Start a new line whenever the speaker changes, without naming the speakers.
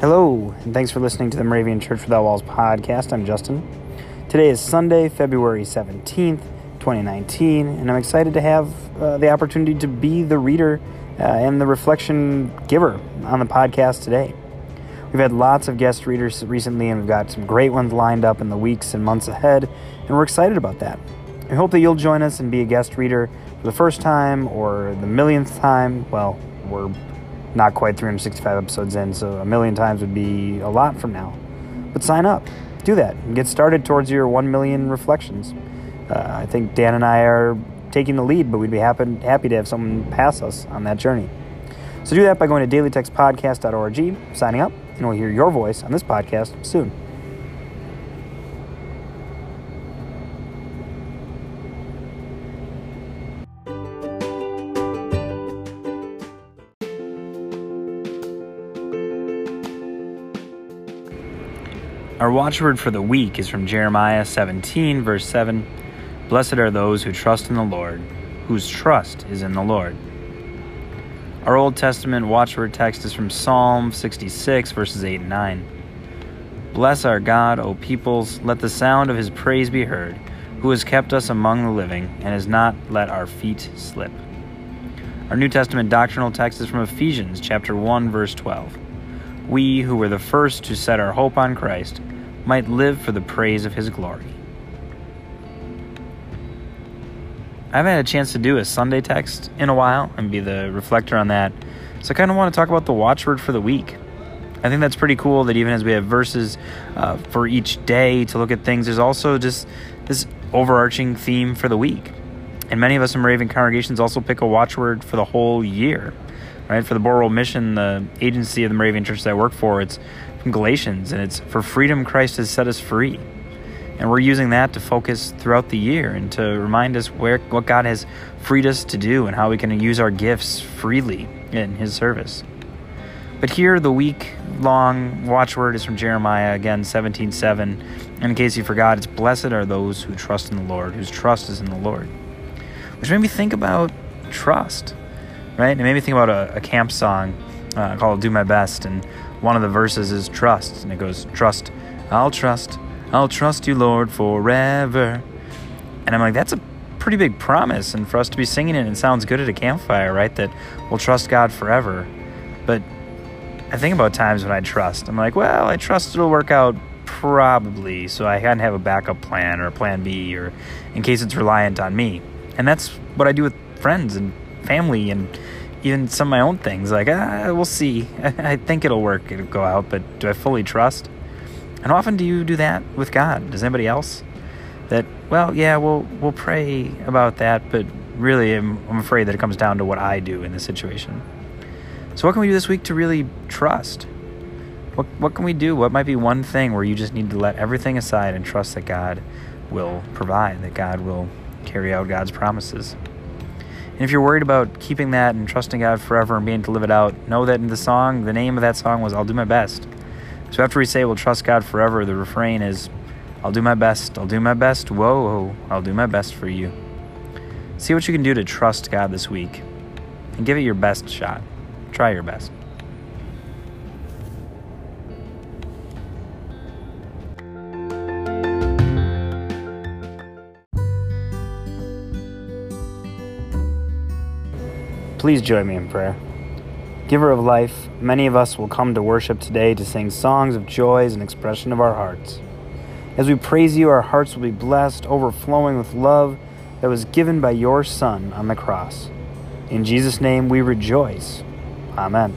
Hello, and thanks for listening to the Moravian Church Without Walls podcast. I'm Justin. Today is Sunday, February 17th, 2019, and I'm excited to have uh, the opportunity to be the reader uh, and the reflection giver on the podcast today. We've had lots of guest readers recently, and we've got some great ones lined up in the weeks and months ahead, and we're excited about that. I hope that you'll join us and be a guest reader for the first time or the millionth time. Well, we're not quite 365 episodes in, so a million times would be a lot from now. But sign up, do that, and get started towards your 1 million reflections. Uh, I think Dan and I are taking the lead, but we'd be happy, happy to have someone pass us on that journey. So do that by going to dailytextpodcast.org, signing up, and we'll hear your voice on this podcast soon. Our watchword for the week is from Jeremiah 17, verse 7. Blessed are those who trust in the Lord, whose trust is in the Lord. Our Old Testament watchword text is from Psalm 66, verses 8 and 9. Bless our God, O peoples, let the sound of his praise be heard, who has kept us among the living and has not let our feet slip. Our New Testament doctrinal text is from Ephesians chapter 1 verse 12. We who were the first to set our hope on Christ might live for the praise of his glory. I haven't had a chance to do a Sunday text in a while and be the reflector on that. So I kind of want to talk about the watchword for the week. I think that's pretty cool that even as we have verses uh, for each day to look at things, there's also just this overarching theme for the week. And many of us in Moravian congregations also pick a watchword for the whole year. Right? For the Boral Mission, the agency of the Moravian Church that I work for, it's from Galatians, and it's for freedom Christ has set us free. And we're using that to focus throughout the year and to remind us where what God has freed us to do and how we can use our gifts freely in His service. But here, the week long watchword is from Jeremiah, again, 17.7. And in case you forgot, it's blessed are those who trust in the Lord, whose trust is in the Lord. Which made me think about trust, right? It made me think about a, a camp song uh, called Do My Best. And one of the verses is trust. And it goes, Trust, I'll trust, I'll trust you, Lord, forever. And I'm like, that's a pretty big promise. And for us to be singing it, it sounds good at a campfire, right? That we'll trust God forever. But I think about times when I trust. I'm like, well, I trust it'll work out probably, so I can have a backup plan or a plan B or in case it's reliant on me. And that's what I do with friends and family and even some of my own things. Like, ah, we'll see. I think it'll work, it'll go out, but do I fully trust? And often do you do that with God? Does anybody else? That, well, yeah, we'll, we'll pray about that, but really I'm, I'm afraid that it comes down to what I do in this situation. So, what can we do this week to really trust? What, what can we do? What might be one thing where you just need to let everything aside and trust that God will provide, that God will carry out God's promises? And if you're worried about keeping that and trusting God forever and being to live it out, know that in the song, the name of that song was I'll Do My Best. So after we say we'll trust God forever, the refrain is I'll do my best, I'll do my best, whoa, I'll do my best for you. See what you can do to trust God this week and give it your best shot. Try your best. Please join me in prayer. Giver of life, many of us will come to worship today to sing songs of joys and expression of our hearts. As we praise you, our hearts will be blessed, overflowing with love that was given by your Son on the cross. In Jesus' name we rejoice. Amen.